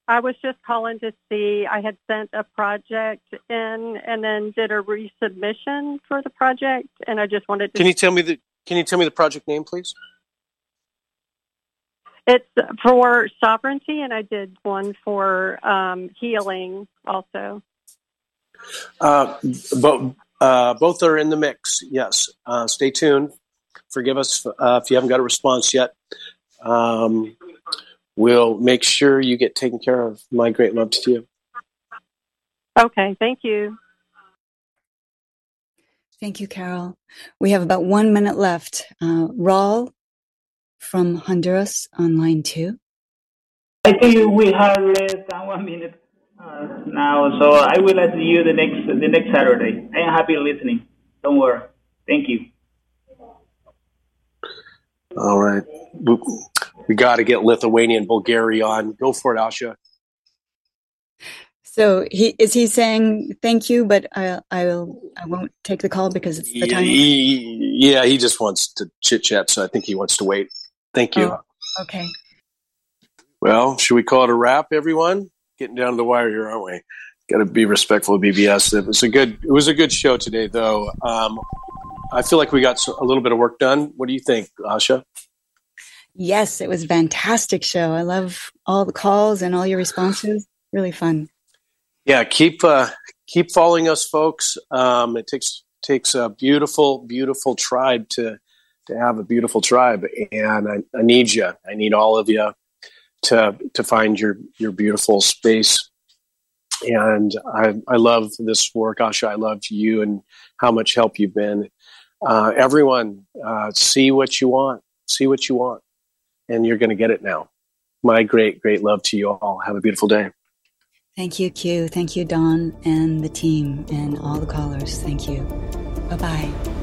Speaker 9: I was just calling to see. I had sent a project in and then did a resubmission for the project, and I just wanted to.
Speaker 1: Can you tell me the Can you tell me the project name, please?
Speaker 9: It's for sovereignty, and I did one for um, healing also.
Speaker 1: Uh, both uh, both are in the mix. Yes. Uh, stay tuned. Forgive us uh, if you haven't got a response yet. Um, we'll make sure you get taken care of. My great love to you.
Speaker 9: Okay, thank you.
Speaker 2: Thank you, Carol. We have about one minute left. Uh, Raul from Honduras on line two.
Speaker 10: I think we have less than one minute. Uh, now, so I will see you the next the next Saturday. I am happy listening. Don't worry. Thank you.
Speaker 1: All right. We got to get Lithuanian Bulgaria on. Go for it, Asha.
Speaker 2: So he is he saying thank you, but I I will I won't take the call because it's the time.
Speaker 1: Yeah, he just wants to chit chat, so I think he wants to wait. Thank you.
Speaker 2: Oh, okay.
Speaker 1: Well, should we call it a wrap, everyone? Getting down to the wire here, aren't we? Got to be respectful of BBS. It was a good it was a good show today, though. Um, I feel like we got a little bit of work done. What do you think, Asha?
Speaker 2: Yes, it was a fantastic show. I love all the calls and all your responses. Really fun.
Speaker 1: Yeah, keep uh, keep following us, folks. Um, it takes takes a beautiful, beautiful tribe to to have a beautiful tribe, and I, I need you. I need all of you to to find your your beautiful space. And I I love this work, Asha. I love you and how much help you've been uh, everyone, uh, see what you want, see what you want, and you're going to get it now. My great, great love to you all. Have a beautiful day.
Speaker 2: Thank you, Q. Thank you, Don, and the team, and all the callers. Thank you. Bye bye.